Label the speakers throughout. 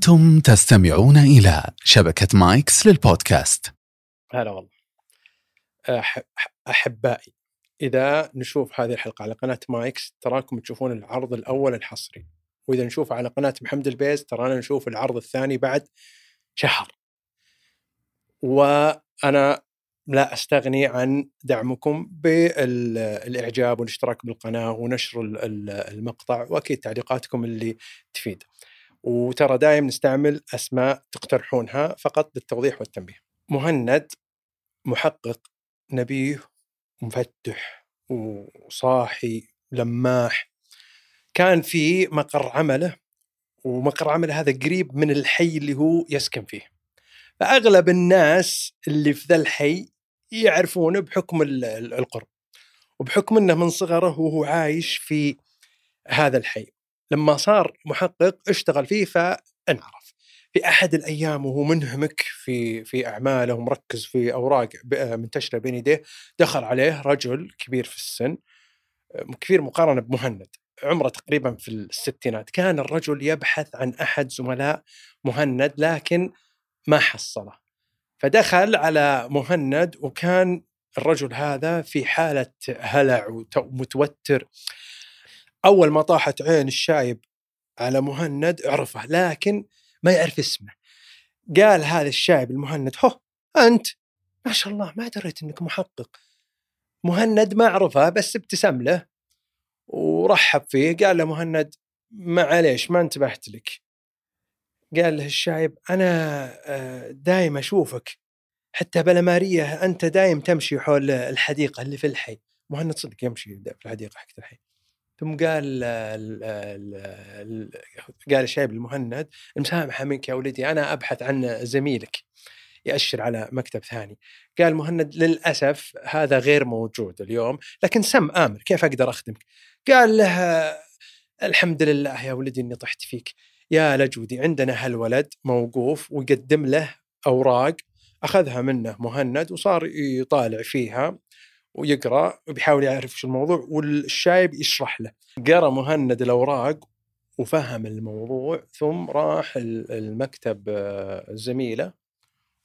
Speaker 1: أنتم تستمعون إلى شبكة Mics للبودكاست.
Speaker 2: هلا والله. أح- أحبائي إذا تشوف هذه الحلقة على قناة Mics تراكم تشوفون العرض الأول الحصري وإذا تشوف على قناة محمد البيز تراك تشوف العرض الثاني بعد شهر. وأنا لا أستغني عن دعمكم بالإعجاب والاشتراك بالقناة ونشر ال- ال- المقطع وأكيد تعليقاتكم اللي تفيد. وترى دائم نستعمل أسماء تقترحونها فقط للتوضيح والتنبيه. مهند محقق نبيه مفتح وصاحي لماح. كان في مقر عمله ومقر عمله هذا قريب من الحي اللي هو يسكن فيه. فأغلب الناس اللي في ذا الحي يعرفونه بحكم ال- ال- القرب. وبحكم إنه من صغره وهو عايش في هذا الحي. لما صار محقق اشتغل فيه فانعرف. في أحد الأيام وهو منهمك في في أعماله ومركز في أوراق منتشرة بين يديه دخل عليه رجل كبير في السن كبير مقارنة بمهند عمره تقريبا في الستينات. كان الرجل يبحث عن أحد زملاء مهند لكن ما حصله. فدخل على مهند وكان الرجل هذا في حالة هلع وت- ومتوتر أول ما طاحت عين الشايب على مهند عرفه لكن ما يعرف اسمه. قال هذا الشايب المهند هو أنت؟ ما شاء الله ما دريت إنك محقق. مهند ما عرفه بس ابتسم له ورحب فيه قال له مهند معليش ما انتبهت لك. قال له الشايب أنا دايم أشوفك حتى بلا مارية أنت دايم تمشي حول الحديقة اللي في الحي. مهند صدق يمشي في الحديقة حقت الحي. ثم قال ال- ال- ال- قال الشايب المهند المسامحة منك يا ولدي أنا أبحث عن زميلك يأشر على مكتب ثاني. قال مهند للأسف هذا غير موجود اليوم لكن سم آمر كيف أقدر أخدمك؟ قال له الحمد لله يا ولدي أني طحت فيك. يا لجودي عندنا هالولد موقوف ويقدم له أوراق أخذها منه مهند وصار يطالع فيها. ويقرأ وبيحاول يعرف شو الموضوع والشايب يشرح له قرأ مهند الأوراق وفهم الموضوع ثم راح ال- المكتب آه، زميله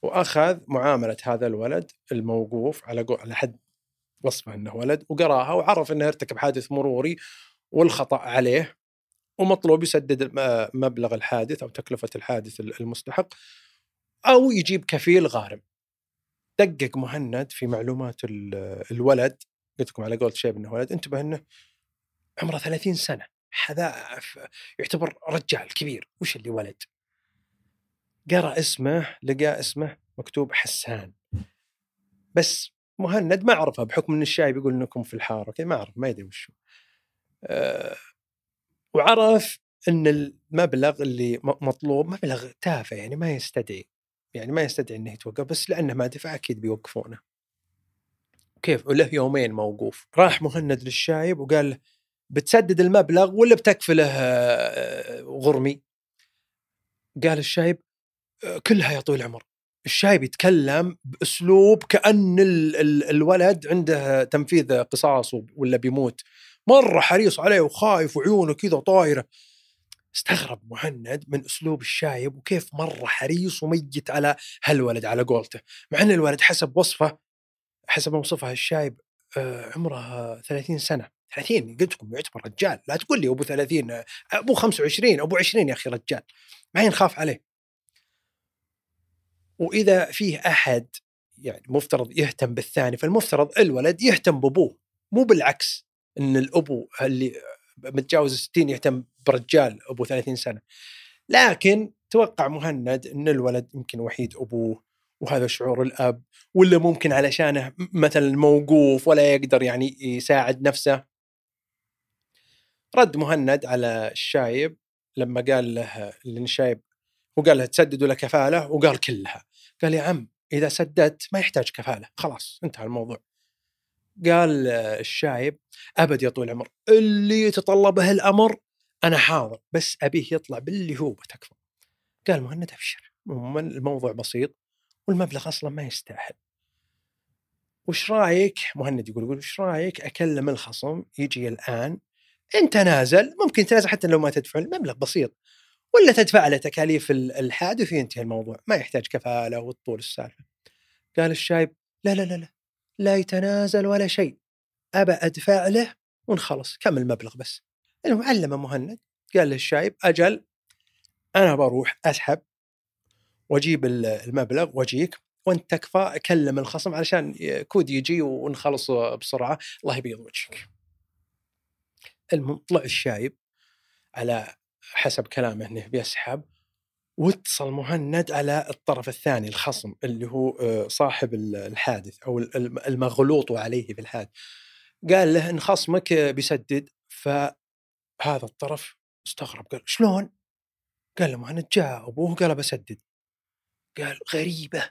Speaker 2: وأخذ معاملة هذا الولد الموقوف على. على حد وصفه إنه ولد وقراها وعرف إنه ارتكب حادث مروري والخطأ عليه ومطلوب يسدد الم- مبلغ الحادث أو تكلفة الحادث المستحق أو يجيب كفيل غارم. دقق مهند في معلومات ال- الولد قلت لكم على قول شيب إنه ولد انتبه إنه عمره 30 سنة هذا يعتبر رجال كبير وش اللي ولد؟ قرأ اسمه لقى اسمه مكتوب حسان. بس مهند ما عرفه بحكم إن الشايب يقول إنكم في الحارة كذا ما اعرف ما يدري وشو أه وعرف إن المبلغ اللي مطلوب مبلغ تافه يعني ما يستدعي. يعني ما يستدعي إنه يتوقف بس لأنه ما دفع أكيد بيوقفونه. كيف؟ وله يومين موقوف. راح مهند للشايب وقال له بتسدد المبلغ ولا بتكفله آه، غرمي؟ قال الشايب "آه، كلها يا طويل العمر. الشايب يتكلم بأسلوب كأن ال ال الولد عنده تنفيذ قصاص ولا بيموت. مرة حريص عليه وخايف وعيونه كذا طايرة. استغرب مهند من أسلوب الشايب وكيف مرة حريص وميت على هالولد على قولته. مع إن الولد حسب وصفه حسب وصفها الشايب آه، عمره 30 سنة. 30 قلت لكم يعتبر رجال. لا تقول لي أبو 30 آه، أبو 25 أبو 20 يا أخي رجال. ما نخاف عليه. وإذا فيه أحد يعني مفترض يهتم بالثاني فالمفترض الولد يهتم بأبوه. مو بالعكس إن الأبو اللي متجاوز 60 يهتم برجال أبو 30 سنة. لكن توقع مهند إن الولد يمكن وحيد أبوه وهذا شعور الأب ولا ممكن علشانه مثلا موقوف ولا يقدر يعني يساعد نفسه. رد مهند على الشايب لما قال له الشايب هو قال له تسدد ولا كفالة وقال كلها. قال يا عم إذا سددت ما يحتاج كفالة خلاص انتهى الموضوع. قال الشايب أبد يا طويل العمر اللي يتطلبه الأمر أنا حاضر بس أبيه يطلع باللي هو بتكفى قال مهند ابشر الموضوع بسيط والمبلغ أصلا ما يستاهل. وش رأيك؟ مهند يقول يقول وش رأيك أكلم الخصم يجي الآن؟ أنت نازل ممكن تنازل حتى لو ما تدفع المبلغ بسيط. ولا تدفع له تكاليف ال- الحادث وينتهي الموضوع ما يحتاج كفالة وطول السالفة. قال الشايب لا لا لا لا لا يتنازل ولا شيء أبى أدفع له ونخلص كم المبلغ بس. المهم علمه مهند قال للشايب أجل أنا بروح أسحب وأجيب ال- المبلغ وأجيك وأنت تكفى كلم الخصم علشان كود يجي ونخلص بسرعة الله يبيض وجهك. المهم طلع الشايب على حسب كلامه إنه بيسحب واتصل مهند على الطرف الثاني الخصم اللي هو آه، صاحب ال- الحادث أو ال- الم- المغلوط عليه في الحادث. قال له إن خصمك بيسدد فهذا الطرف استغرب قال شلون؟ قال له مهند جاء ابوه قال بسدد. قال غريبة.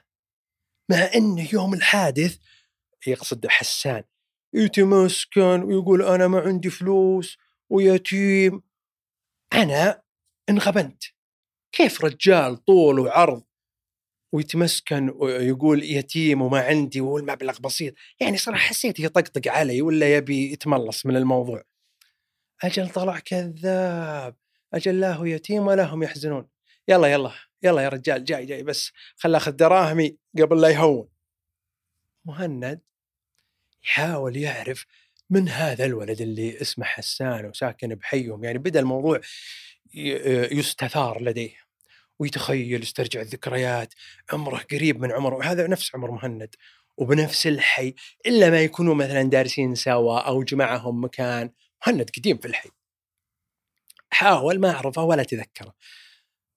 Speaker 2: مع انه يوم الحادث يقصد حسان يتمسكن ويقول أنا ما عندي فلوس ويتيم أنا انغبنت. كيف رجال طول وعرض ويتمسكن ويقول يتيم وما عندي والمبلغ بسيط؟ يعني صراحة حسيت يطقطق علي ولا يبي يتملص من الموضوع. أجل طلع كذاب أجل لا هو يتيم ولا هم يحزنون. يلا يلا يلا يا رجال جاي جاي بس خل آخذ دراهمي قبل لا يهون. مهند يحاول يعرف من هذا الولد اللي اسمه حسان وساكن بحيهم. يعني بدأ الموضوع يستثار لديه ويتخيل يسترجع الذكريات. عمره قريب من عمره. وهذا نفس عمر مهند وبنفس الحي إلا ما يكونوا مثلا دارسين سوا أو جمعهم مكان مهند قديم في الحي. حاول ما عرفه ولا تذكره.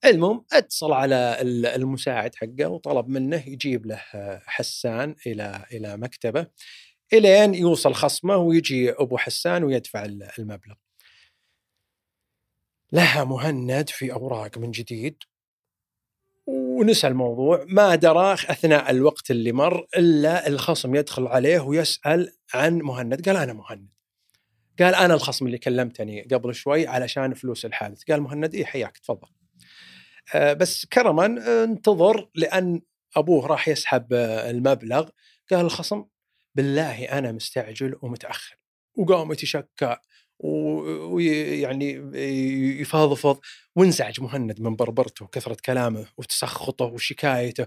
Speaker 2: المهم اتصل على ال- المساعد حقه وطلب منه يجيب له حسان إلى إلى مكتبه إلين يوصل خصمه ويجي أبو حسان ويدفع ال- المبلغ. لها مهند في أوراق من جديد. ونسى الموضوع ما درى أثناء الوقت اللي مر إلا الخصم يدخل عليه ويسأل عن مهند. قال أنا مهند. قال أنا الخصم اللي كلمتني قبل شوي علشان فلوس الحادث. قال مهند إيه حياك تفضل. آه، بس كرما آه، انتظر لأن أبوه راح يسحب آه، المبلغ. قال الخصم بالله أنا مستعجل ومتأخر. وقام يتشكى ويعني يفضفض. وانزعج مهند من بربرته وكثره كلامه وتسخطه وشكايته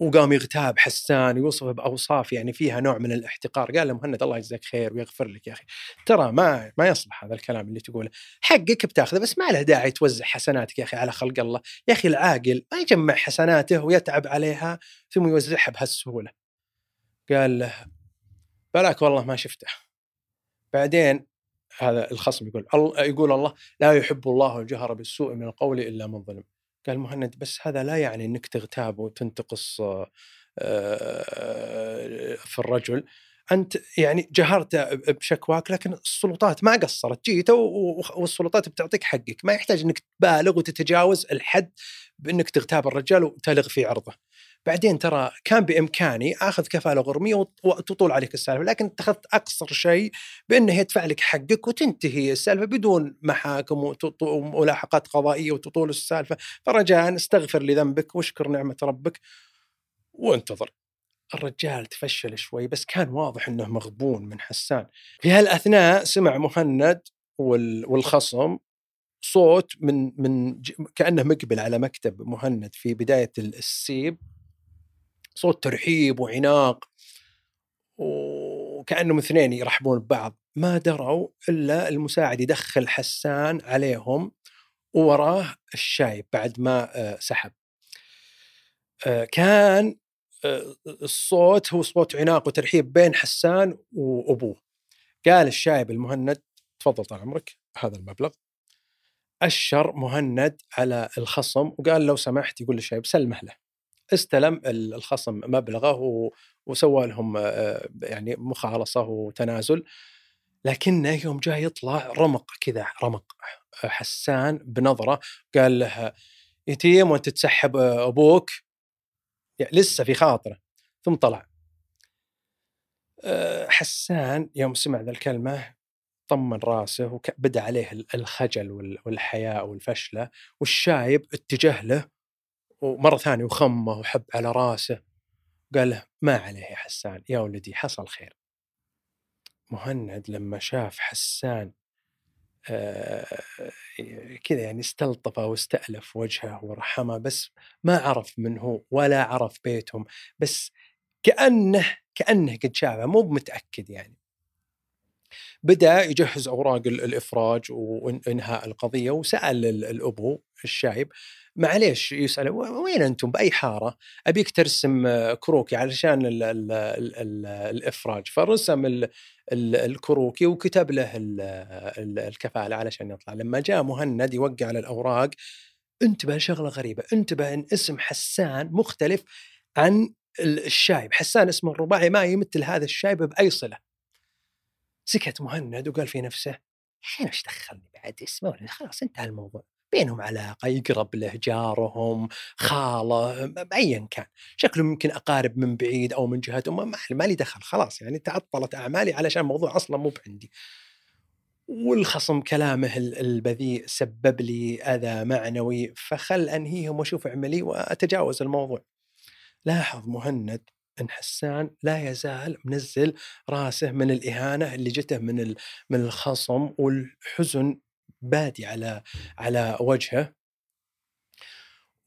Speaker 2: وقام يغتاب حسان يوصفه بأوصاف يعني فيها نوع من الاحتقار. قال له مهند الله يجزاك خير ويغفر لك يا أخي. ترى ما ما يصلح هذا الكلام اللي تقوله. حقك بتاخذه بس ما له داعي توزع حسناتك يا أخي على خلق الله. يا أخي العاقل ما يجمع حسناته ويتعب عليها ثم يوزعها بهالسهولة. قال له بلاك والله ما شفته. بعدين هذا الخصم يقول يقول الله لا يحب الله الجهر بالسوء من القول إلا من ظلم. قال مهند بس هذا لا يعني إنك تغتاب وتنتقص آه، في الرجل. أنت يعني جهرت بشكواك لكن السلطات ما قصرت. جيت والسلطات بتعطيك حقك. ما يحتاج إنك تبالغ وتتجاوز الحد بإنك تغتاب الرجال وتلغ في عرضه. بعدين ترى كان بإمكاني آخذ كفالة غرمية وت- وتطول عليك السالفة لكن اتخذت أقصر شيء بأنه يدفع لك حقك وتنتهي السالفة بدون محاكم وملاحقات قضائية وتطول السالفة. فرجاء استغفر لذنبك واشكر نعمة ربك. وانتظر. الرجال تفشل شوي بس كان واضح إنه مغبون من حسان. في هالأثناء سمع مهند وال- والخصم صوت من من كأنه مقبل على مكتب مهند في بداية السيب. صوت ترحيب وعناق وكأنهم اثنين يرحبون ببعض. ما دروا إلا المساعد يدخل حسان عليهم ووراه الشايب بعد ما آه، سحب. آه، كان آه، الصوت هو صوت عناق وترحيب بين حسان وأبوه. قال الشايب المهند تفضل طال عمرك هذا المبلغ. أشر مهند على الخصم وقال لو سمحت يقول للشايب سلمه له. استلم ال- الخصم مبلغه وسوى لهم يعني مخالصة وتنازل. لكنه يوم جاء يطلع رمق كذا رمق حسان بنظرة قال له يتيم وأنت تسحب أبوك؟ لسه في خاطره. ثم طلع. حسان يوم سمع ذا الكلمة طمن راسه وبدا عليه ال- الخجل وال- والحياء والفشلة والشايب اتجه له. ومرة ثانية وخمه وحب على راسه قال له ما عليه يا حسان يا ولدي حصل خير. مهند لما شاف حسان آه، كذا يعني استلطف واستألف وجهه ورحمه بس ما عرف من هو ولا عرف بيتهم بس كأنه كأنه قد شافه مو بمتأكد يعني. بدأ يجهز أوراق الإفراج وانهاء القضية وسأل الأبو الشايب معليش يسأل وين أنتم؟ بأي حارة؟ أبيك ترسم كروكي علشان ال ال ال ال الإفراج فرسم ال ال الكروكي وكتب له ال ال الكفالة علشان يطلع. لما جاء مهند يوقع على الأوراق انتبه لشغله غريبة انتبه إن اسم حسان مختلف عن الشايب. حسان اسمه الرباعي ما يمثل هذا الشايب بأي صلة. سكت مهند وقال في نفسه الحين إيش دخلني بعد اسمه؟ خلاص انتهى الموضوع. بينهم علاقة يقرب له جارهم خالة ايا كان. شكلهم يمكن أقارب من بعيد أو من جهتهم ما لي دخل خلاص يعني تعطلت أعمالي علشان الموضوع أصلا مو بعندي. والخصم كلامه البذيء سبب لي أذى معنوي فخل أنهيهم وأشوف عملي وأتجاوز الموضوع. لاحظ مهند إن حسان لا يزال منزل راسه من الإهانة اللي جته من من الخصم والحزن بادي على على وجهه.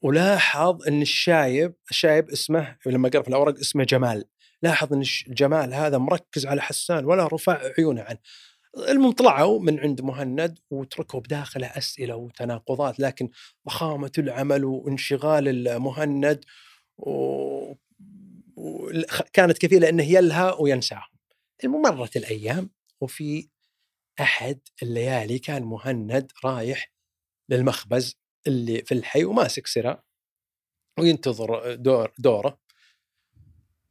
Speaker 2: ولاحظ إن الشايب الشايب اسمه لما قرأ في الأوراق اسمه جمال. لاحظ إن جمال هذا مركز على حسان ولا رفع عيونه عنه. المهم طلعوا من عند مهند وتركوا بداخله أسئلة وتناقضات لكن ضخامة العمل وانشغال المهند و... كانت كفيلة إنه يلهى وينساهم. مرت الأيام وفي أحد الليالي كان مهند رايح للمخبز اللي في الحي وماسك سرا وينتظر دور دوره.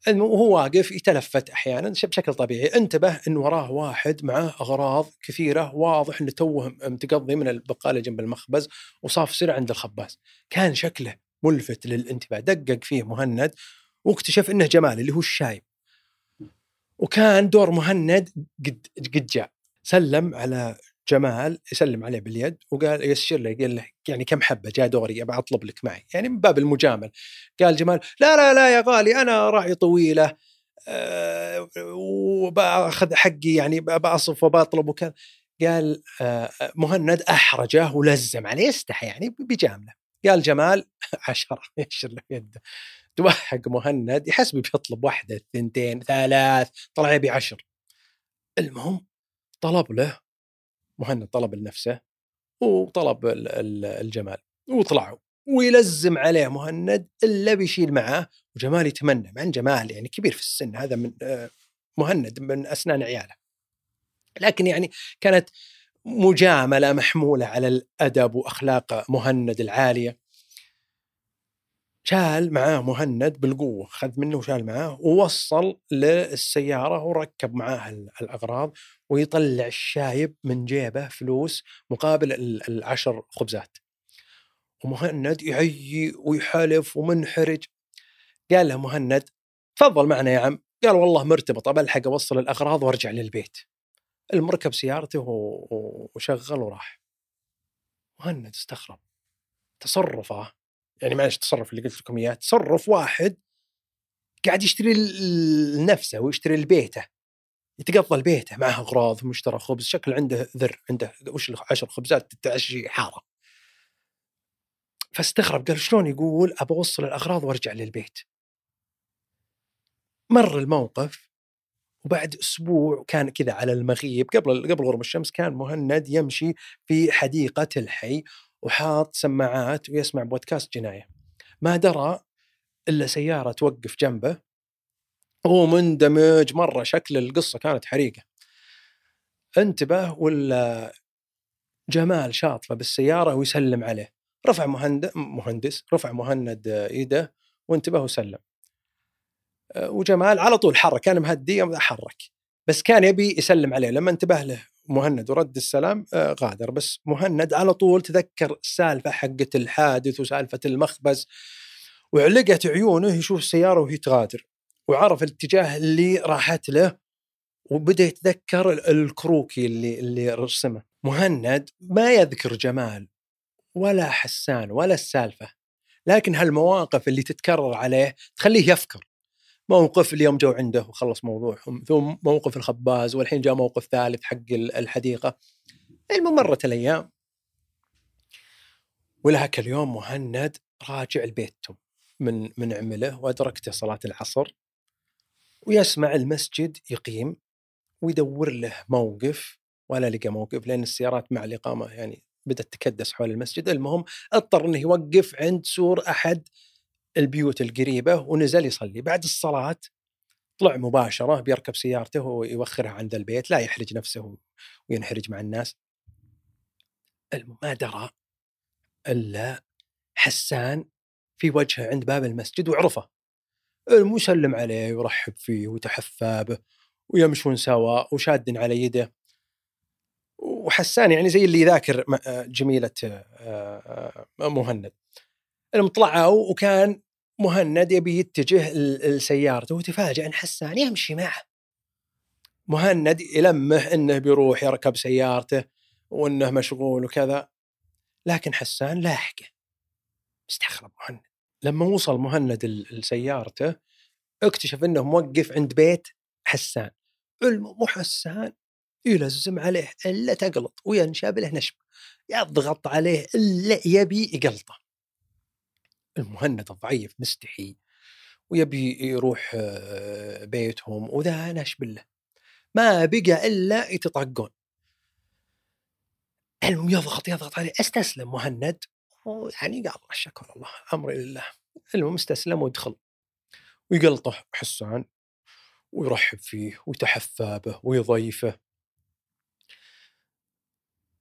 Speaker 2: وهو واقف يتلفت أحيانا بشكل طبيعي. انتبه إن وراه واحد معاه أغراض كثيرة واضح انه توه متقضي من البقاله جنب المخبز وصاف سرع عند الخباز. كان شكله ملفت للانتباه. دقق فيه مهند واكتشف إنه جمال اللي هو الشايب وكان دور مهند قد قد جاء. سلم على جمال يسلم عليه باليد وقال يسر له قال له يعني كم حبة جاء دوري أبى أطلب لك معي. يعني من باب المجامل قال جمال لا لا لا يا غالي أنا راعي طويلة أه وبأخذ حقي يعني بأصف وبطلب وكذا. قال أه مهند أحرجه ولزم عليه يستحي يعني بجاملة. قال جمال عشرة يشر له يده. توهق مهند يحسب بيطلب واحدة ثنتين ثلاث طلع يبي عشر. المهم طلب له مهند طلب لنفسه وطلب الجمال وطلعوا ويلزم عليه مهند إلا بيشيل معاه وجمال يتمنى مع جمال يعني كبير في السن هذا من آه، مهند من أسنان عياله. لكن يعني كانت مجاملة محمولة على الأدب وأخلاق مهند العالية. شال معاه مهند بالقوة خذ منه وشال معاه ووصل للسيارة وركب معاه الأغراض ويطلع الشايب من جيبه فلوس مقابل العشر خبزات. ومهند يعي ويحلف ومنحرج. قال له مهند تفضل معنا يا عم. قال والله مرتبط بلحق أوصل الأغراض وأرجع للبيت. المركب سيارته وشغل وراح. مهند استغرب. تصرفه يعني معلش التصرف اللي قلت لكم إياه تصرف واحد قاعد يشتري لنفسه ويشتري لبيته. يتقضى لبيته معه أغراض ومشترى خبز شكل عنده ذر عنده وش عشر خبزات تعشي حارة. فاستغرب قال شلون يقول ابى أوصل الأغراض وأرجع للبيت. مر الموقف وبعد أسبوع كان كذا على المغيب قبل قبل غروب الشمس كان مهند يمشي في حديقة الحي وحاط سماعات ويسمع بودكاست جناية. ما درى إلا سيارة توقف جنبه هو مندمج مرة شكل القصة كانت حريقة. انتبه ولا جمال شاطفه بالسيارة ويسلم عليه. رفع مهند مهندس رفع مهند ايده وانتبه وسلم. وجمال على طول حرك. كان مهدي حرك بس كان يبي يسلم عليه. لما انتبه له مهند ورد السلام آه، غادر. بس مهند على طول تذكر السالفة حقت الحادث وسالفة المخبز. وعلقت عيونه يشوف السيارة وهي تغادر. وعرف الاتجاه اللي راحت له وبدأ يتذكر الكروكي اللي اللي رسمه. مهند ما يذكر جمال ولا حسان ولا السالفة لكن هالمواقف اللي تتكرر عليه تخليه يفكر. موقف اليوم جو عنده وخلص موضوعهم ثم موقف الخباز والحين جاء موقف ثالث حق الحديقة. المهم مرت الأيام. ولهك اليوم مهند راجع لبيتهم من من عمله وأدركته صلاة العصر. ويسمع المسجد يقيم ويدور له موقف ولا لقى موقف لأن السيارات مع الإقامة يعني بدأت تكدس حول المسجد. المهم اضطر إنه يوقف عند سور أحد البيوت القريبة ونزل يصلي. بعد الصلاة طلع مباشرة بيركب سيارته ويوخرها عند البيت لا يحرج نفسه وينحرج مع الناس. ما درى إلا حسان في وجهه عند باب المسجد وعرفه. المسلم عليه ويرحب فيه وتحفى به ويمشون سوا وشاد على يده. وحسان يعني زي اللي يذاكر جميلة آه، آه، مهند. المهم طلعوا وكان مهند يبي يتجه لسيارته وتفاجئ إن حسان يمشي معه. مهند يلمه إنه بيروح يركب سيارته وإنه مشغول وكذا. لكن حسان لاحقه. استغرب مهند. لما وصل مهند لسيارته اكتشف إنه موقف عند بيت حسان. مو حسان يلزم عليه إلا تقلط وينشب له نشب يضغط عليه إلا يبي يقلطه. المهند الضعيف مستحي ويبي يروح آه، بيتهم وذا نشب له ما بقى إلا يتطقون المهم يضغط يضغط عليه. استسلم مهند. يعني قال شكر الله امري لله المهم استسلم ودخل ويقلطه حسان ويرحب فيه ويتحفى به ويضيفه.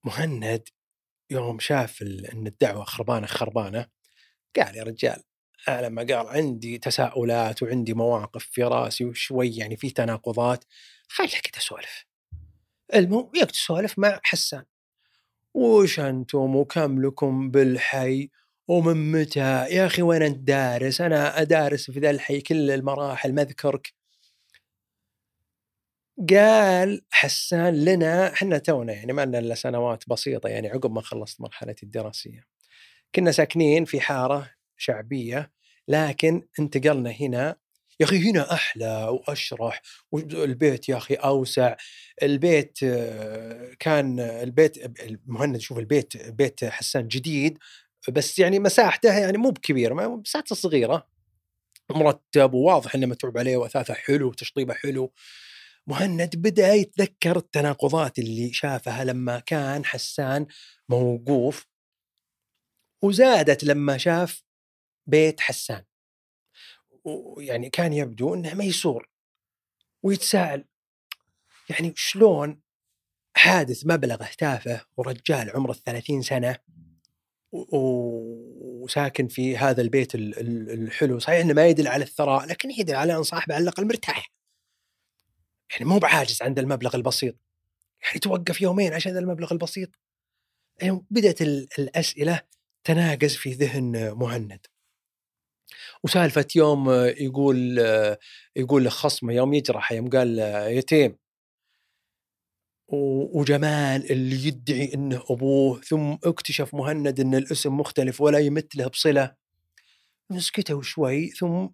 Speaker 2: مهند يوم شاف إن الدعوة خربانة خربانة قال يا رجال أنا لما قال عندي تساؤلات وعندي مواقف في رأسي وشوي يعني في تناقضات خليك كذا سولف المهم يقعد سولف مع حسان. وش أنتم وكم لكم بالحي ومن متى؟ يا أخي وين أنت دارس؟ أنا أدارس في ذا الحي كل المراحل ما أذكرك. قال حسان لنا إحنا تونا يعني ما لنا إلا سنوات بسيطة يعني عقب ما خلصت مرحلتي الدراسية. كنا ساكنين في حارة شعبية لكن انتقلنا هنا يا أخي هنا أحلى وأشرح والبيت يا أخي أوسع. البيت كان البيت المهند شوف البيت بيت حسان جديد بس يعني مساحته يعني مو بكبيرة مساحته صغيرة. مرتب وواضح إنه متعوب عليه وأثاثه حلو وتشطيبه حلو. مهند بدأ يتذكر التناقضات اللي شافها لما كان حسان موقوف وزادت لما شاف بيت حسان. ويعني كان يبدو إنه ميسور ويتساءل يعني شلون حادث مبلغه تافه ورجال عمره الثلاثين سنة وساكن في هذا البيت الحلو صحيح إنه ما يدل على الثراء لكن يدل على إن صاحبه على الأقل مرتاح. يعني مو بعاجز عند المبلغ البسيط يعني توقف يومين عشان المبلغ البسيط. يعني بدأت الأسئلة تناقز في ذهن مهند. وسالفة يوم يقول يقول لخصمه يوم يجرح يوم قال يتيم. وجمال اللي يدعي إنه أبوه ثم اكتشف مهند إن الاسم مختلف ولا يمثله بصلة. مسكته شوي ثم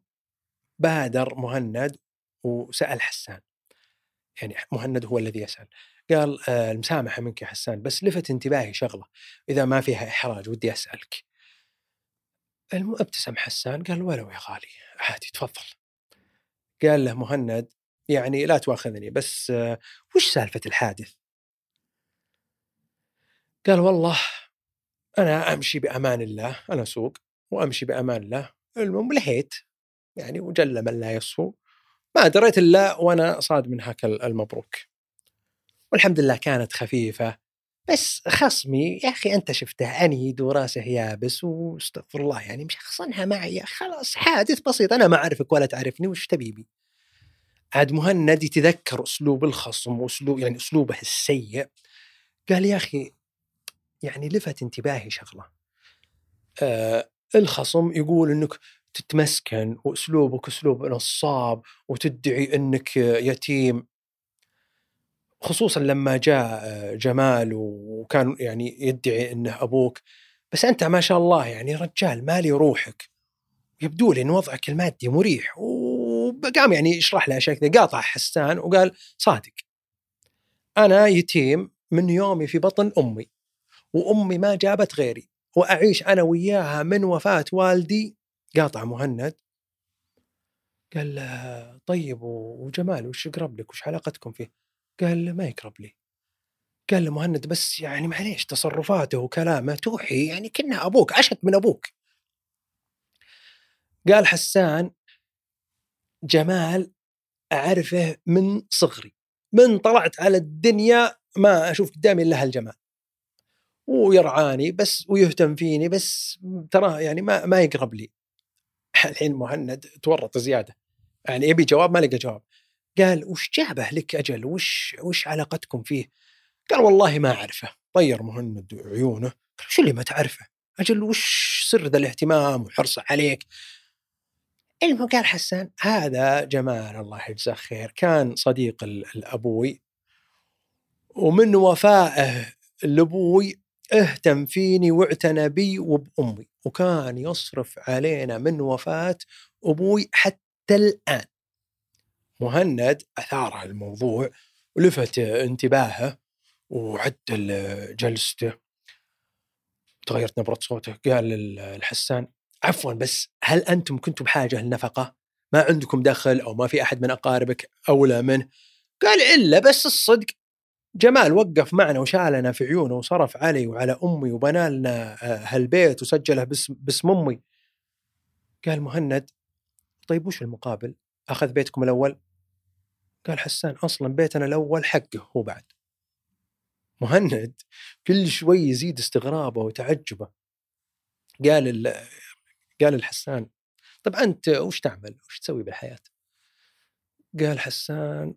Speaker 2: بادر مهند وسأل حسان. يعني مهند هو الذي يسأل. قال آه، المسامحة منك يا حسان بس لفت انتباهي شغلة. إذا ما فيها إحراج ودي أسألك. ابتسم حسان قال ولو يا غالي عادي تفضل. قال له مهند يعني لا تواخذني بس وش سالفة الحادث؟ قال والله أنا أمشي بأمان الله أنا أسوق وأمشي بأمان الله. المهم لهيت يعني وجل من لا يصفو. ما دريت إلا وأنا صاد من هاك المبروك. والحمد لله كانت خفيفة. بس خصمي يا أخي أنت شفته عنيد وراسه يابس واستغفر الله يعني مشخصنها معي خلاص حادث بسيط أنا ما أعرفك ولا تعرفني وش تبيبي عاد مهند يتذكر أسلوب الخصم وأسلوب يعني أسلوبه السيء قال يا أخي يعني لفت انتباهي شغلة. آه الخصم يقول إنك تتمسكن وأسلوبك أسلوب نصاب وتدعي إنك يتيم. خصوصا لما جاء جمال وكان يعني يدعي إنه أبوك. بس أنت ما شاء الله يعني رجال مالي روحك. يبدو لي إن وضعك المادي مريح. وقام يعني يشرح له اشياء قاطع حسان وقال صادق. أنا يتيم من يومي في بطن أمي. وأمي ما جابت غيري. وأعيش أنا وياها من وفاة والدي. قاطع مهند. قال طيب وجمال وش يقرب لك؟ وش علاقتكم فيه؟ قال له ما يقرب لي. قال له مهند بس يعني معليش تصرفاته وكلامه توحي يعني كنا أبوك اشد من أبوك. قال حسان جمال أعرفه من صغري من طلعت على الدنيا ما أشوف قدامي إلا هالجمال. ويرعاني بس ويهتم فيني بس تراه يعني ما ما يقرب لي. الحين مهند تورط زيادة. يعني يبي جواب ما لقى جواب. قال وش جابه لك أجل وش وش علاقتكم فيه؟ قال والله ما أعرفه طير مهند عيونه قال وش اللي ما تعرفه؟ أجل وش سر ذا الاهتمام وحرصه عليك؟ المهم قال حسان هذا جمال الله يجزاه خير كان صديق الابوي ومن وفائه لأبوي اهتم فيني واعتنى بي وبأمي وكان يصرف علينا من وفاة أبوي حتى الآن مهند أثار الموضوع ولفت انتباهه وعدل جلسته تغيرت نبرة صوته قال الحسان عفوا بس هل أنتم كنتم بحاجة للنفقة؟ ما عندكم دخل أو ما في أحد من أقاربك أولى منه؟ قال إلا بس الصدق جمال وقف معنا وشالنا في عيونه وصرف علي وعلى أمي وبنى لنا آه، هالبيت وسجله باسم باسم أمي. قال مهند طيب وش المقابل؟ أخذ بيتكم الأول؟ قال حسان أصلا بيتنا الأول حقه هو بعد. مهند كل شوي يزيد استغرابه وتعجبه. قال قال الحسان طب أنت وش تعمل؟ وش تسوي بالحياة؟ قال حسان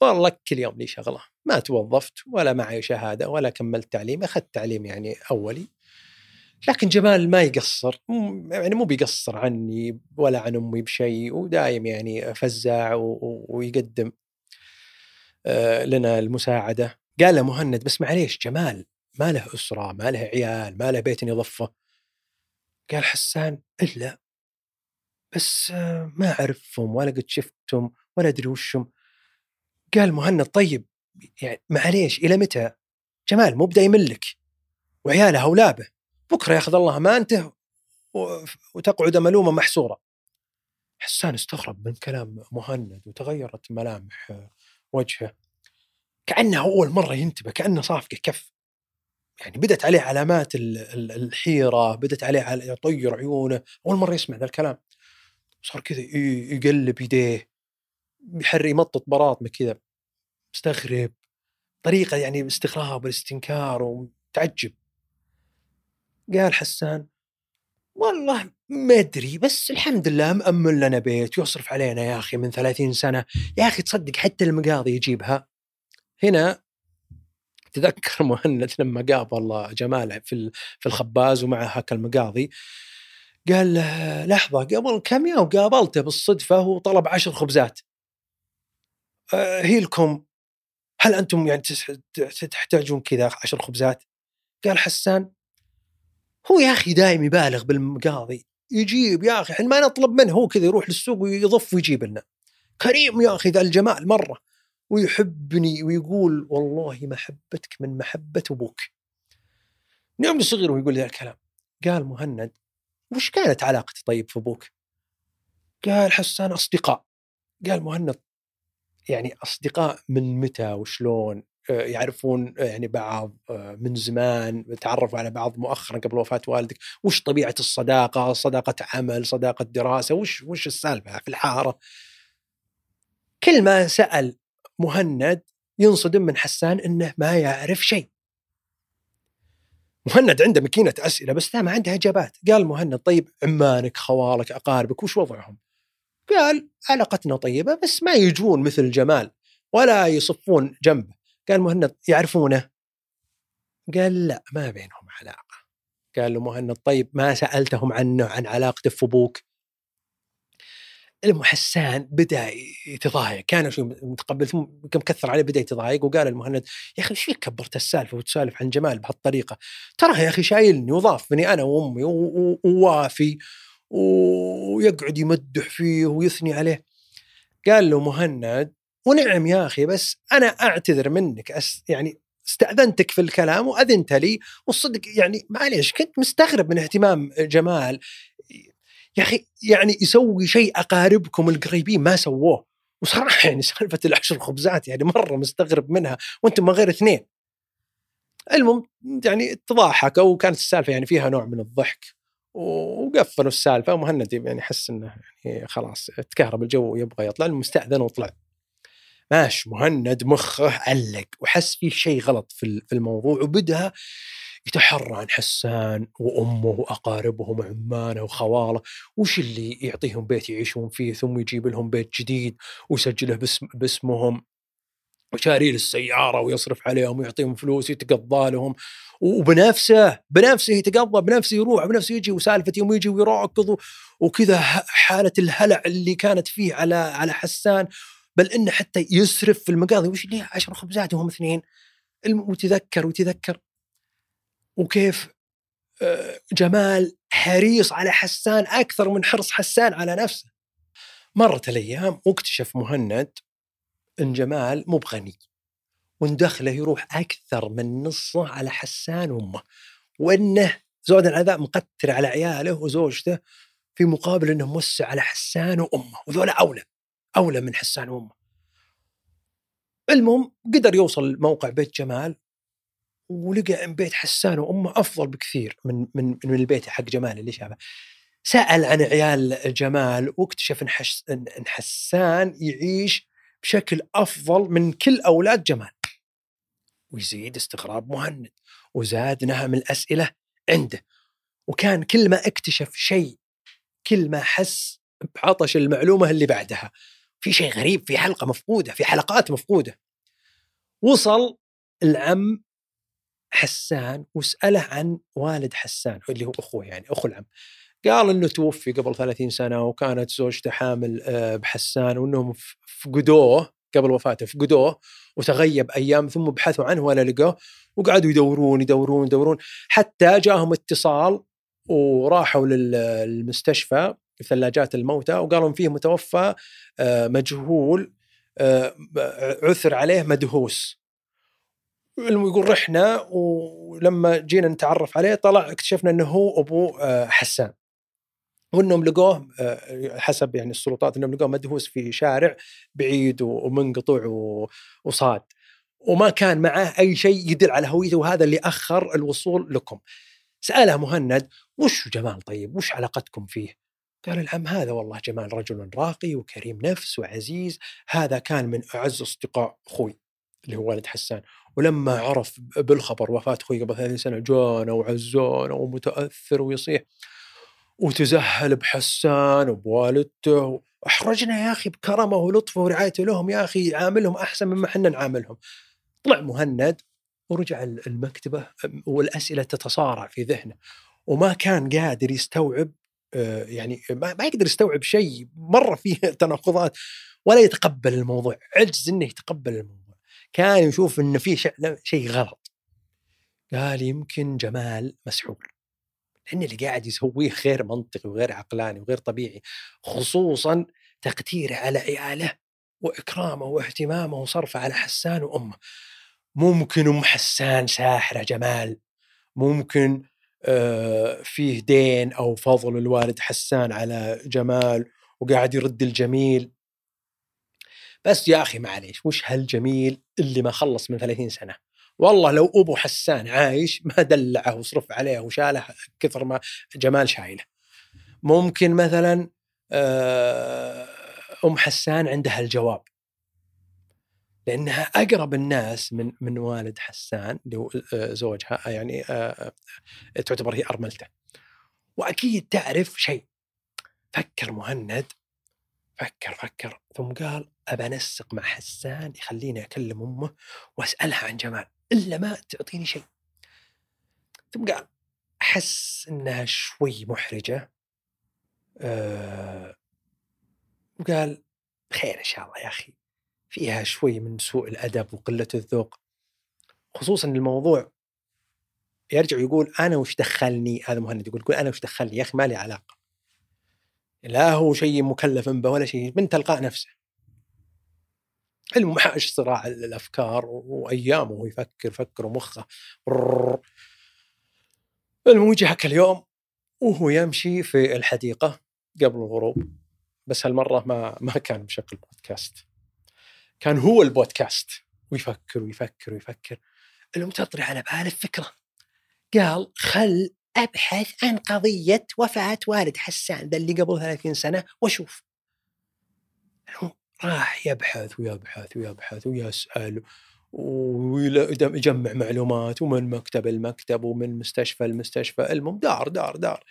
Speaker 2: والله كل يوم لي شغلة ما توظفت ولا معي شهادة ولا كملت تعليم أخذت تعليم يعني أولي لكن جمال ما يقصر يعني مو بيقصر عني ولا عن أمي بشيء ودايم يعني فزاع ويقدم لنا المساعدة قال له مهند بس معليش جمال ما له أسرة ما له عيال ما له بيت يضفه قال حسان إلا بس آه، ما أعرفهم ولا قد شفتهم ولا أدري وشهم قال مهند طيب يعني معليش إلى متى؟ جمال مو بدايم لك وعياله اولابه بكرة ياخذ الله امانته وتقعد ملومة محسوره. حسان استغرب من كلام مهند وتغيرت ملامح وجهه. كانه أول مرة ينتبه كأنه صافقه كف. يعني بدت عليه علامات الحيرة بدت عليه يطير عيونه. أول مرة يسمع ذا الكلام. صار كذا يقلب يديه يحري يمطط براطمه كذا. مستغرب. طريقة يعني استغراب والاستنكار وتعجب قال حسان والله ما أدري بس الحمد لله مأمن لنا بيت يصرف علينا يا أخي من 30 سنة. يا أخي تصدق حتى المقاضي يجيبها. هنا تذكر مهند لما قابل جمال في في الخباز ومعه هاك المقاضي. قال له لحظة قبل كم يوم قابلته بالصدفة وطلب عشر خبزات. أه هي لكم. هل أنتم يعني تحتاجون كذا عشر خبزات؟ قال حسان هو يا أخي دايم يبالغ بالمقاضي. يجيب يا أخي إحنا ما نطلب منه هو كذا يروح للسوق ويضف ويجيب لنا. كريم يا أخي ذا الجمال مرة. ويحبني ويقول والله محبتك من محبة أبوك. من يوم صغير ويقول لي الكلام. قال مهند وش كانت علاقتي طيب في أبوك؟ قال حسان أصدقاء. قال مهند يعني أصدقاء من متى وشلون؟ يعرفون آه، يعني بعض آه، من زمان تعرفوا على بعض مؤخرا قبل وفاة والدك وش طبيعة الصداقة؟ صداقة عمل صداقة دراسة وش وش السالفة في الحارة؟ كل ما سأل مهند ينصدم من حسان إنه ما يعرف شيء. مهند عنده ماكينة أسئلة بس ما عنده إجابات. قال مهند طيب عمانك خوالك أقاربك وش وضعهم؟ قال علاقتنا طيبة بس ما يجون مثل جمال ولا يصفون جنبه. قال مهند يعرفونه؟ قال لا ما بينهم علاقة. قال له مهند طيب ما سألتهم عنه عن علاقته في أبوك المحسان بدأ يتضايق. كان شو متقبل ثم مكثر عليه بدأ يتضايق وقال المهند يا أخي إيش فيك كبرت السالفة وتسالف عن جمال بهالطريقة؟ ترى يا أخي شايلني وضافني أنا وأمي ووافي ويقعد يمدح فيه ويثني عليه. قال له مهند ونعم يا أخي بس أنا أعتذر منك أس يعني استأذنتك في الكلام وأذنت لي والصدق يعني معليش كنت مستغرب من اهتمام جمال. يا أخي يعني يسوي شيء أقاربكم القريبين ما سووه. وصراحة يعني سالفة العشر خبزات يعني مرة مستغرب منها وأنتم من غير اثنين. المهم يعني تضاحكوا وكانت السالفة يعني فيها نوع من الضحك. وقفلوا السالفة ومهند يعني حس إنه يعني خلاص تكهرب الجو ويبغى يطلع المستأذن وطلع. ماش مهند مخه علق وحس فيه شيء غلط في الموضوع وبدأ يتحرى عن حسان وأمه وأقاربهم وعمانه وخواله وش اللي يعطيهم بيت يعيشون فيه؟ ثم يجيب لهم بيت جديد ويسجله باسم باسمهم وشاري السيارة ويصرف عليهم ويعطيهم فلوس يتقضى لهم وبنفسه بنفسه يتقضى بنفسه يروح بنفسه يجي وسالفة يوم يجي ويراكض وكذا حالة الهلع اللي كانت فيه على على حسان بل إنه حتى يسرف في المقاضي. وش ليه؟ عشر خبزات وهم اثنين. وتذكر وتذكر. وكيف آه، جمال حريص على حسان أكثر من حرص حسان على نفسه. مرت الأيام واكتشف مهند إن جمال مو بغني. وإن دخله يروح أكثر من نصه على حسان وأمه. وإنه زود العذاب مقتر على عياله وزوجته في مقابل إنه موسع على حسان وأمه. وذولا أولى. أولى من حسان وأمه. المهم قدر يوصل موقع بيت جمال ولقى إن بيت حسان وأمه أفضل بكثير من من من البيت حق جمال اللي شافه. سأل عن عيال جمال واكتشف إن, إن حسان يعيش بشكل أفضل من كل أولاد جمال. ويزيد استغراب مهند وزاد نهم الأسئلة عنده. وكان كل ما اكتشف شيء كل ما حس بعطش المعلومة اللي بعدها. في شيء غريب في حلقة مفقودة في حلقات مفقودة. وصل العم حسان وسأله عن والد حسان اللي هو أخوه يعني أخو العم. قال إنه توفي قبل 30 سنة وكانت زوجته حامل آه، بحسان وإنهم فقدوه قبل وفاته فقدوه وتغيب أيام ثم بحثوا عنه ولا لقوه وقعدوا يدورون يدورون يدورون. حتى جاهم اتصال وراحوا للمستشفى ثلاجات الموتى وقالوا فيه متوفى آه، مجهول آه، عثر عليه مدهوس يقول رحنا ولما جينا نتعرف عليه طلع اكتشفنا إنه هو أبو آه، حسان وإنهم لقوه حسب يعني السلطات إنهم لقوه مدهوس في شارع بعيد ومنقطع وصاد وما كان معه أي شيء يدل على هويته وهذا اللي أخر الوصول لكم. سأله مهند وش جمال طيب؟ وش علاقتكم فيه؟ قال العم هذا والله جمال رجل راقي وكريم نفس وعزيز هذا كان من أعز أصدقاء أخوي اللي هو والد حسان. ولما عرف بالخبر وفاة أخوي قبل 30 سنة جانا وعزونا ومتأثر ويصيح وتزهل بحسان وبوالدته احرجنا يا أخي بكرمه ولطفه ورعايته لهم يا أخي عاملهم أحسن مما إحنا نعاملهم. طلع مهند ورجع المكتبة والأسئلة تتصارع في ذهنه وما كان قادر يستوعب يعني ما يقدر يستوعب شيء مره فيه تناقضات ولا يتقبل الموضوع عجز إنه يتقبل الموضوع. كان يشوف انه في شيء غلط. قال يمكن جمال مسحور لأن اللي قاعد يسويه غير منطقي وغير عقلاني وغير طبيعي خصوصا تقديره على عياله وإكرامه واهتمامه وصرفه على حسان وأمه. ممكن أم حسان ساحرة جمال ممكن آه، فيه دين أو فضل الوالد حسان على جمال وقاعد يرد الجميل. بس يا أخي معليش وش هالجميل اللي ما خلص من 30 سنة. والله لو أبو حسان عايش ما دلعه وصرف عليه وشاله كثر ما جمال شايله. ممكن مثلا آه، أم حسان عندها الجواب. لأنها أقرب الناس من من والد حسان اللي هو آه، زوجها يعني آه، تعتبر هي أرملته. وأكيد تعرف شيء. فكر مهند. فكر فكر. ثم قال أبى أنسق مع حسان يخليني أكلم أمه وأسألها عن جمال إلا ما تعطيني شيء. ثم قال أحس إنها شوي محرجة. أه وقال خير إن شاء الله يا أخي. فيها شوي من سوء الأدب وقلة الذوق. خصوصا الموضوع يرجع يقول أنا وش دخلني؟ هذا مهند يقول, يقول أنا وش دخلني؟ يا أخي ما لي علاقة. لا هو شيء مكلف به ولا شيء من تلقاء نفسه. المهم حاش صراع الأفكار وأيامه وهو يفكر فكر ومخه. المهم يجي هاك اليوم وهو يمشي في الحديقة قبل الغروب. بس هالمرة ما ما كان بشكل بودكاست كان هو البودكاست. ويفكر ويفكر ويفكر. المهم تطري على باله فكرة. قال خل أبحث عن قضية وفاة والد حسان ذا اللي قبل 30 سنة وأشوف. راح يبحث ويبحث ويبحث ويسأل ويجمع معلومات ومن مكتب المكتب ومن مستشفى المستشفى. المهم دار دار دار.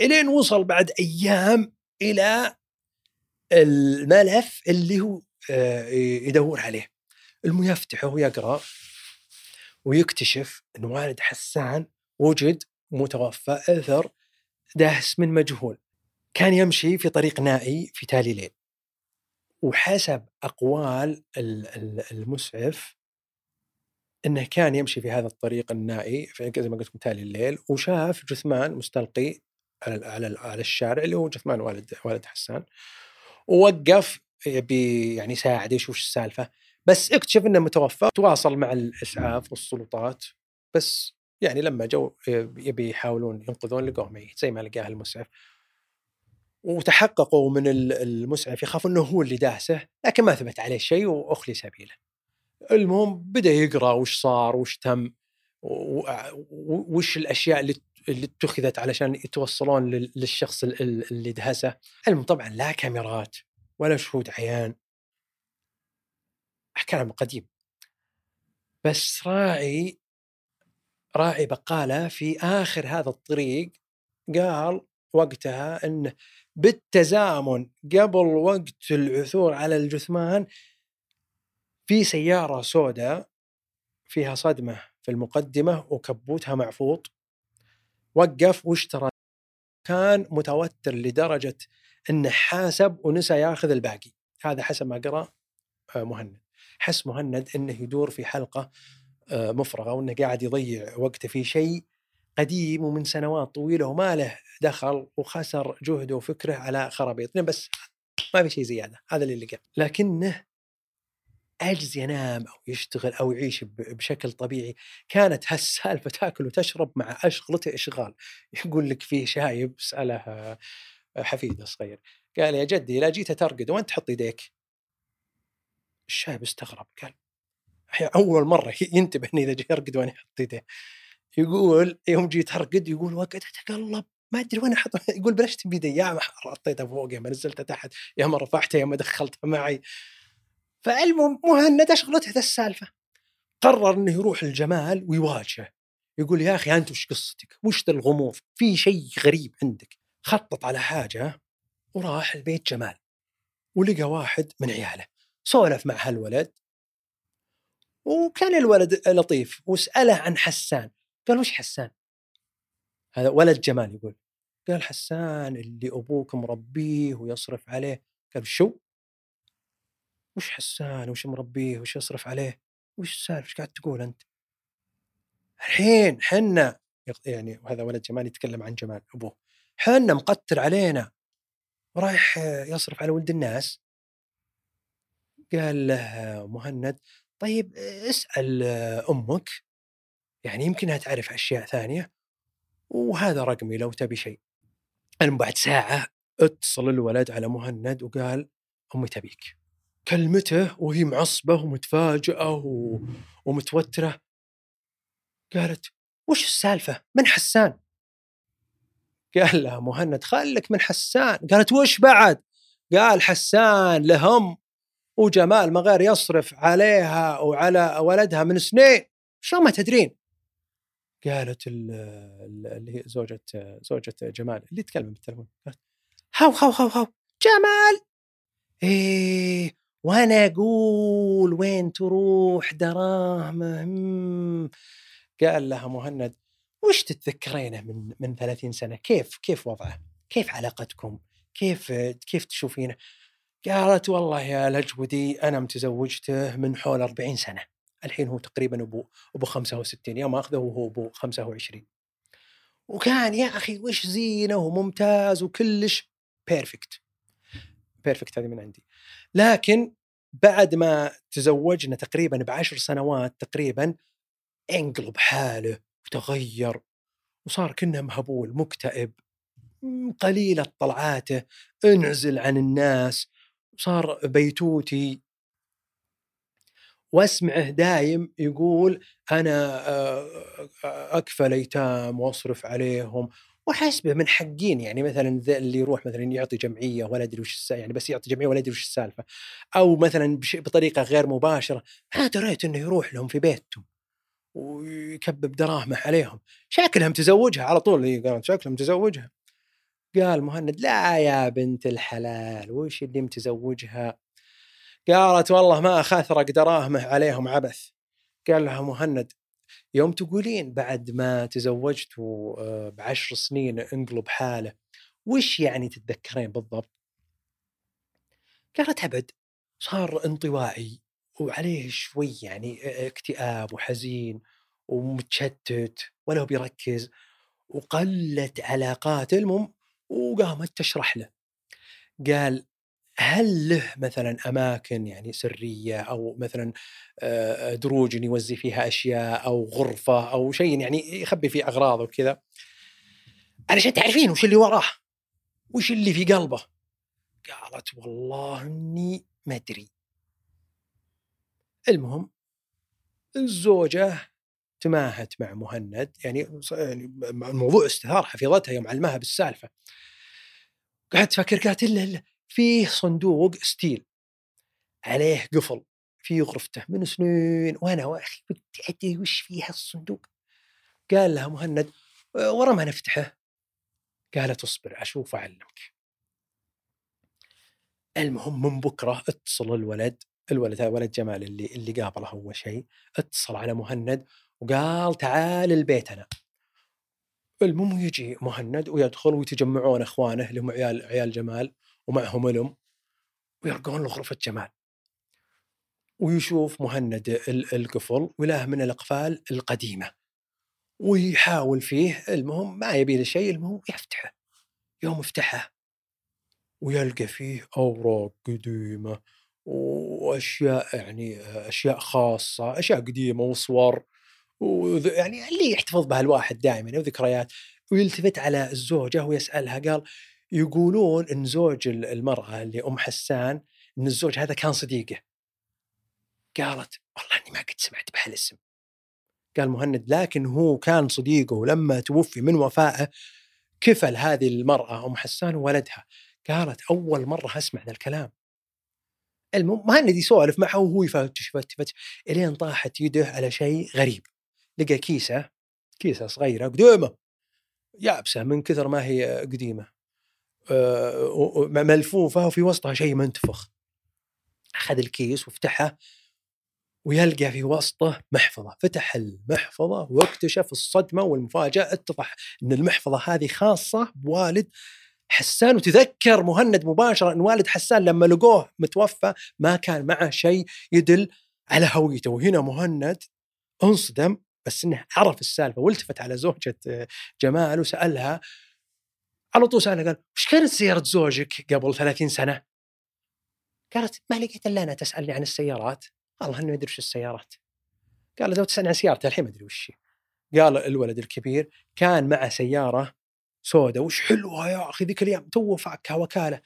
Speaker 2: إلين وصل بعد أيام إلى الملف اللي هو يدور عليه. المهم يفتحه ويقرا ويكتشف إن والد حسان وجد متوفى أثر دهس من مجهول. كان يمشي في طريق نائي في تالي ليل. وحسب أقوال ال- ال- المسعف إنه كان يمشي في هذا الطريق النائي في زي ما قلت لكم تالي الليل وشاف جثمان مستلقي على على الشارع اللي هو جثمان والد والد حسان. ووقف يبي يعني يساعده يشوف السالفة بس اكتشف إنه متوفى تواصل مع الأسعاف والسلطات بس يعني لما جو يبي يحاولون ينقذون لقوه ميت زي ما لقاه المسعف وتحققوا من ال- المسعف يخاف إنه هو اللي داسه لكن ما ثبت عليه شيء وأخلي سبيله. المهم بدأ يقرأ وش صار وش تم وش الأشياء اللي اللي اتخذت علشان يتوصلون لل- للشخص ال- ال- اللي دهسه. المهم طبعا لا كاميرات ولا شهود عيان. كلام قديم. بس راعي راعي بقالة في آخر هذا الطريق قال وقتها انه بالتزامن قبل وقت العثور على الجثمان في سيارة سوداء فيها صدمة في المقدمة وكبوتها معفوط وقف واشترى كان متوتر لدرجة إنه حاسب ونسى ياخذ الباقي. هذا حسب ما قرأ آه، مهند. حس مهند إنه يدور في حلقة آه، مفرغة وإنه قاعد يضيع وقته في شيء قديم ومن سنوات طويلة وما له دخل وخسر جهده وفكره على خرابيط. بس ما في شيء زيادة. هذا اللي لقاه لكنه عجز ينام أو يشتغل أو يعيش بشكل طبيعي. كانت هالسالفة تأكل وتشرب مع أشغلته إشغال. يقول لك في شايب سأله آه، حفيده صغير قال يا جدي لا جيت ترقد وين تحط يديك؟ الشايب استغرب قال أول مرة ينتبه اني إذا جاي يرقد وين يحط يديه يقول يوم جيت أرقد يقول وقعت أتقلب ما أدري وين أحط يقول بلشت بيدي يا ما حطيتها فوق يا ما نزلتها تحت يا ما رفعتها يا ما دخلتها معي فالمهم مهند اشغلته ذا السالفة قرر إنه يروح الجمال ويواجهه يقول يا أخي أنت وش قصتك؟ وش الغموض؟ في شيء غريب عندك خطط على حاجة وراح البيت جمال ولقى واحد من عياله سولف مع هالولد. وكان الولد لطيف وسأله عن حسان. قال وش حسان؟ هذا ولد جمال يقول قال حسان اللي أبوك مربيه ويصرف عليه. قال شو؟ وش حسان؟ وش مربيه؟ وش يصرف عليه؟ وش السالفة؟ إيش قاعد تقول أنت؟ الحين حنا. يعني وهذا ولد جمال يتكلم عن جمال أبوه. حنا مقتر علينا. ورايح يصرف على ولد الناس. قال له مهند طيب اسأل أمك. يعني يمكنها تعرف أشياء ثانية. وهذا رقمي لو تبي شيء. المهم بعد ساعة اتصل الولد على مهند وقال أمي تبيك. كلمته وهي معصبة ومتفاجئة. ومتوترة. قالت وش السالفة؟ من حسان؟ قال لها مهند خلك من حسان. قالت وش بعد؟ قال حسان لهم وجمال ما غير يصرف عليها وعلى ولدها من سنين. شو ما تدرين؟ قالت ال- ال- اللي هي زوجة زوجة جمال اللي تكلم بالتليفون. قالت هاو هاو هاو هاو جمال! إيه وأنا أقول وين تروح؟ دراهمه مم. قال لها مهند وش تتذكرينه من من 30 سنة؟ كيف كيف وضعه؟ كيف علاقتكم؟ كيف كيف تشوفينه؟ قالت والله يا الأجودي أنا متزوجته من حول 40 سنة. الحين هو تقريبا أبو أبو 65 يوم أخذه وهو أبو 25 وكان يا أخي وش زينة وممتاز وكلش perfect perfect هذه من عندي. لكن بعد ما تزوجنا تقريبا بعشر سنوات تقريبا انقلب حاله. وتغير وصار كنا مهبول مكتئب قليلة طلعاته انعزل عن الناس صار بيتوتي. واسمعه دايم يقول أنا أكفل أيتام وأصرف عليهم وحسبه من حقين يعني مثلا اللي يروح مثلا يعطي جمعية ولا أدري وش يعني بس يعطي جمعية ولا أدري وش السالفة أو مثلا بطريقة غير مباشرة ما دريت إنه يروح لهم في بيتهم. ويكبب دراهمه عليهم. شكلها متزوجها على طول هي قالت شكلها متزوجها قال مهند لا يا بنت الحلال وش اللي متزوجها قالت والله ما خثرق دراهمه عليهم عبث. قال لها مهند يوم تقولين بعد ما تزوجت آه، بعشر سنين انقلب حاله وش يعني تتذكرين بالضبط؟ قالت أبد صار انطوائي. وعليه شوي يعني اكتئاب وحزين ومتشتت ولا هو بيركز وقلت علاقات المهم وقامت تشرح له. قال هل له مثلا أماكن يعني سرية أو مثلا دروج يوزي فيها أشياء أو غرفة أو شيء يعني يخبي فيه اغراض وكذا. علشان تعرفين وش اللي وراه؟ وش اللي في قلبه؟ قالت والله إني ما أدري. المهم الزوجة تماهت مع مهند يعني يعني الموضوع استثار حفيظتها يوم علمها بالسالفة. قعدت تفكر قالت الا الا فيه صندوق ستيل عليه قفل في غرفته من سنين وأنا واخي ودي أدري وش فيها الصندوق. قال لها مهند ورا ما نفتحه. قالت اصبر أشوف اعلمك المهم من بكرة اتصل الولد الولد ولد جمال اللي اللي قابله أول شيء اتصل على مهند وقال تعال البيت أنا. المهم يجي مهند ويدخل ويتجمعون إخوانه اللي هم عيال عيال جمال ومعهم الام ويرقون لغرفه جمال. ويشوف مهند القفل وله من الأقفال القديمة. ويحاول فيه المهم ما يبي له شيء المهم يفتحه. يوم يفتحه ويلقى فيه أوراق قديمة وأشياء يعني أشياء خاصة أشياء قديمة وصور ويعني اللي يحتفظ بها الواحد دائما وذكريات ويلتفت على الزوجه ويسألها قال يقولون إن زوج المرأة اللي أم حسان إن الزوج هذا كان صديقه. قالت والله إني ما قد سمعت بهالاسم. قال مهند لكن هو كان صديقه ولما توفي من وفائه كفل هذه المرأة أم حسان وولدها. قالت أول مرة أسمع ذا الكلام. المهم مهند يسولف معه وهو يفتش يفتش إلين طاحت يده على شيء غريب. لقى كيسة كيسة صغيرة قديمة. يابسة من كثر ما هي قديمة. آه، ملفوفة وفي وسطها شيء منتفخ. أخذ الكيس وفتحه ويلقى في وسطه محفظة. فتح المحفظة واكتشف الصدمة والمفاجأة. اتضح إن المحفظة هذه خاصة بوالد حسان وتذكر مهند مباشرة إن والد حسان لما لقوه متوفى ما كان معه شيء يدل على هويته. وهنا مهند انصدم بس إنه عرف السالفة والتفت على زوجة جمال وسألها على طول سألها قال وش كانت سيارة زوجك قبل 30 سنة؟ قالت ما لقيت إلا أنا تسألني عن السيارات. والله انه يدري وش السيارات. قال لو تسألني عن سيارتي الحين ما أدري وش قال الولد الكبير كان معه سيارة سوداء وش حلوة يا أخي ذيك الأيام؟ تو فاكها وكاله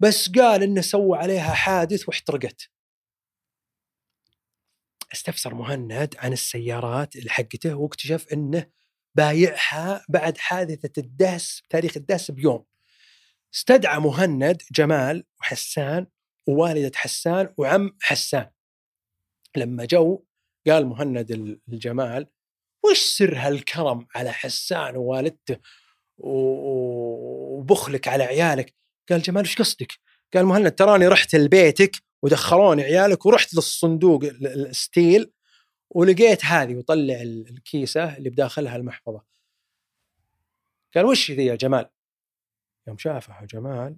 Speaker 2: بس قال إنه سوى عليها حادث واحترقت. استفسر مهند عن السيارات اللي حقته واكتشف إنه بايعها بعد حادثة الدهس تاريخ الدهس بيوم. استدعى مهند جمال وحسان ووالدة حسان وعم حسان. لما جو قال مهند الجمال وش سر هالكرم على حسان ووالدته وبخلك على عيالك. قال جمال وش قصدك؟ قال مهند تراني رحت لبيتك ودخلوني عيالك ورحت للصندوق الستيل ولقيت هذه وطلع الكيسة اللي بداخلها المحفظة. قال وش ذي يا جمال؟ يوم شافها جمال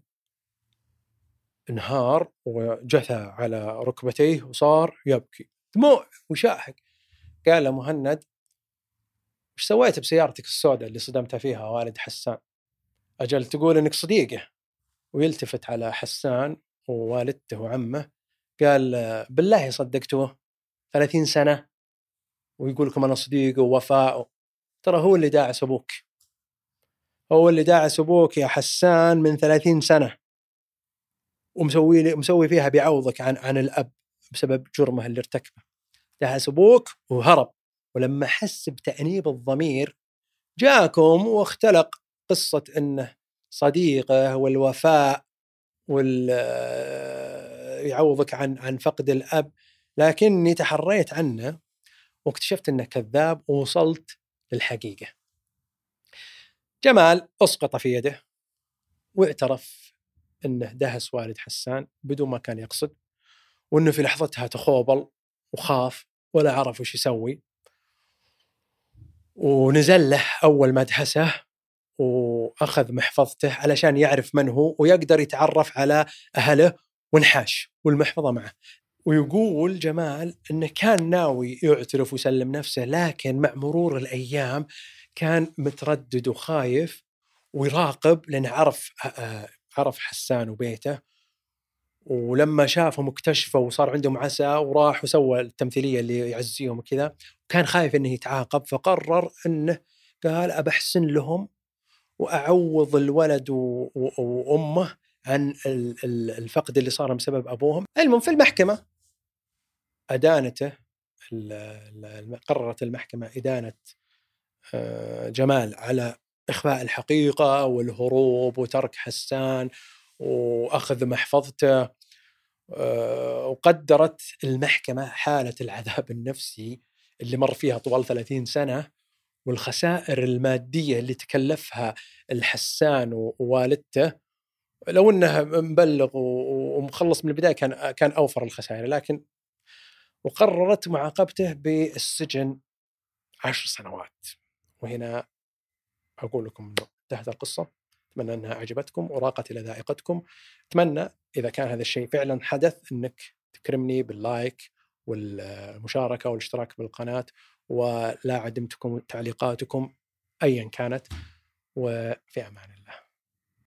Speaker 2: انهار وجثى على ركبتيه وصار يبكي. دموع وشاحق قال مهند وش سويت بسيارتك السوداء اللي صدمتها فيها والد حسان؟ أجل تقول إنك صديقة. ويلتفت على حسان ووالدته وعمه قال بالله صدقتوه. 30 سنة. ويقول لكم أنا صديق ووفاء. ترى هو اللي داعس أبوك. هو اللي داعس أبوك يا حسان من 30 سنة. ومسوي مسوي فيها بيعوضك عن عن الأب بسبب جرمه اللي ارتكبه. داعس أبوك وهرب. ولما حس بتأنيب الضمير جاكم واختلق قصة إنه صديقه والوفاء وال يعوضك عن عن فقد الأب لكني تحريت عنه واكتشفت إنه كذاب ووصلت للحقيقة. جمال أسقط في يده واعترف إنه دهس والد حسان بدون ما كان يقصد وإنه في لحظتها تخوبل وخاف ولا عرف وش يسوي ونزل له أول ما دهسه وأخذ محفظته علشان يعرف من هو ويقدر يتعرف على أهله وانحاش والمحفظة معه. ويقول جمال انه كان ناوي يعترف ويسلم نفسه لكن مع مرور الأيام كان متردد وخايف ويراقب لأنه عرف عرف حسان وبيته. ولما شافهم اكتشفوا وصار عندهم عسى وراح وسوى التمثيلية اللي يعزيهم وكذا كان خايف إنه يتعاقب فقرر إنه قال أبحسن لهم وأعوض الولد وأمه عن الفقد اللي صار بسبب أبوهم. المهم في المحكمة أدانته قررت المحكمة إدانة آه، جمال على إخفاء الحقيقة والهروب وترك حسان وأخذ محفظته آه، وقدرت المحكمة حالة العذاب النفسي اللي مر فيها طوال 30 سنة والخسائر المادية اللي تكلفها الحسان ووالدته. لو إنه مبلغ ومخلص من البداية كان كان أوفر الخسائر لكن وقررت معاقبته بالسجن عشر سنوات. وهنا أقول لكم انتهت القصة. أتمنى أنها أعجبتكم وراقت إلى ذائقتكم. أتمنى إذا كان هذا الشيء فعلا حدث أنك تكرمني باللايك والمشاركة والاشتراك بالقناة ولا عدمتكم تعليقاتكم ايا كانت وفي أمان الله.